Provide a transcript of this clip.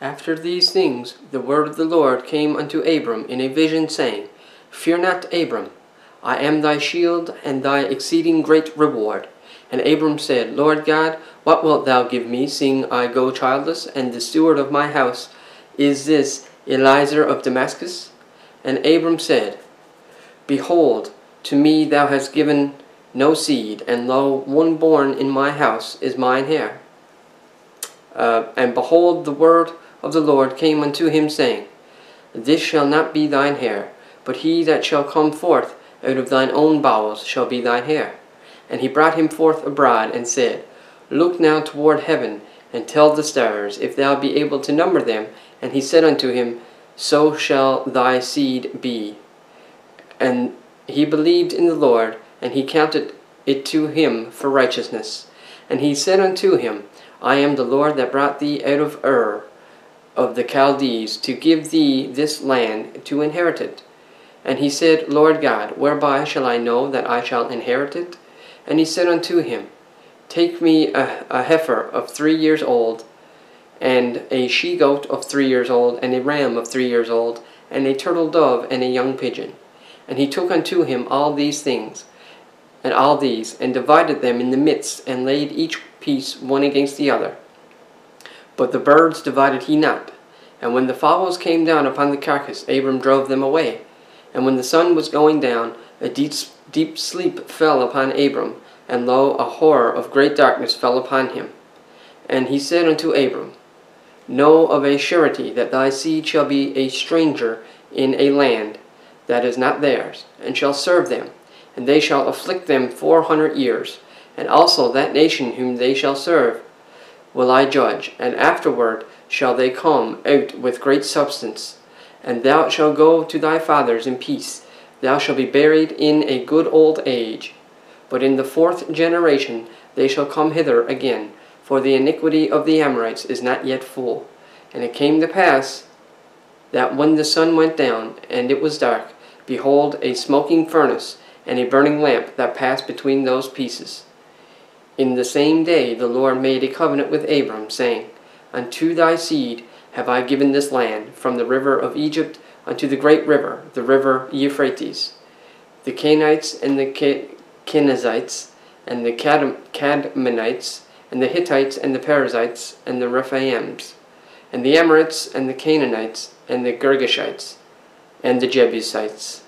After these things, the word of the Lord came unto Abram in a vision, saying, Fear not, Abram, I am thy shield and thy exceeding great reward. And Abram said, Lord God, what wilt thou give me, seeing I go childless, and the steward of my house is this Eliezer of Damascus? And Abram said, Behold, to me thou hast given no seed, and lo, one born in my house is mine heir. Uh, and behold, the word of the Lord came unto him, saying, This shall not be thine heir, but he that shall come forth out of thine own bowels shall be thine heir. And he brought him forth abroad, and said, Look now toward heaven, and tell the stars, if thou be able to number them. And he said unto him, So shall thy seed be. And he believed in the Lord, and he counted it to him for righteousness. And he said unto him, I am the Lord that brought thee out of Ur of the Chaldees to give thee this land to inherit it. And he said, Lord God, whereby shall I know that I shall inherit it? And he said unto him, Take me a, a heifer of three years old, and a she goat of three years old, and a ram of three years old, and a turtle dove, and a young pigeon. And he took unto him all these things, and all these, and divided them in the midst, and laid each piece one against the other. But the birds divided he not. And when the fowls came down upon the carcass, Abram drove them away. And when the sun was going down, a deep, deep sleep fell upon Abram, and lo, a horror of great darkness fell upon him. And he said unto Abram, Know of a surety that thy seed shall be a stranger in a land that is not theirs, and shall serve them, and they shall afflict them four hundred years, and also that nation whom they shall serve will I judge, and afterward shall they come out with great substance. And thou shalt go to thy fathers in peace. Thou shalt be buried in a good old age. But in the fourth generation they shall come hither again, for the iniquity of the Amorites is not yet full. And it came to pass that when the sun went down, and it was dark, behold, a smoking furnace and a burning lamp that passed between those pieces. In the same day the Lord made a covenant with Abram, saying, Unto thy seed have I given this land, from the river of Egypt unto the great river, the river Euphrates. The Canaanites and the Kenizzites, and the Kadmonites, and the Hittites and the Perizzites, and the Rephaims, and the Amorites, and the Canaanites, and the Girgashites, and the Jebusites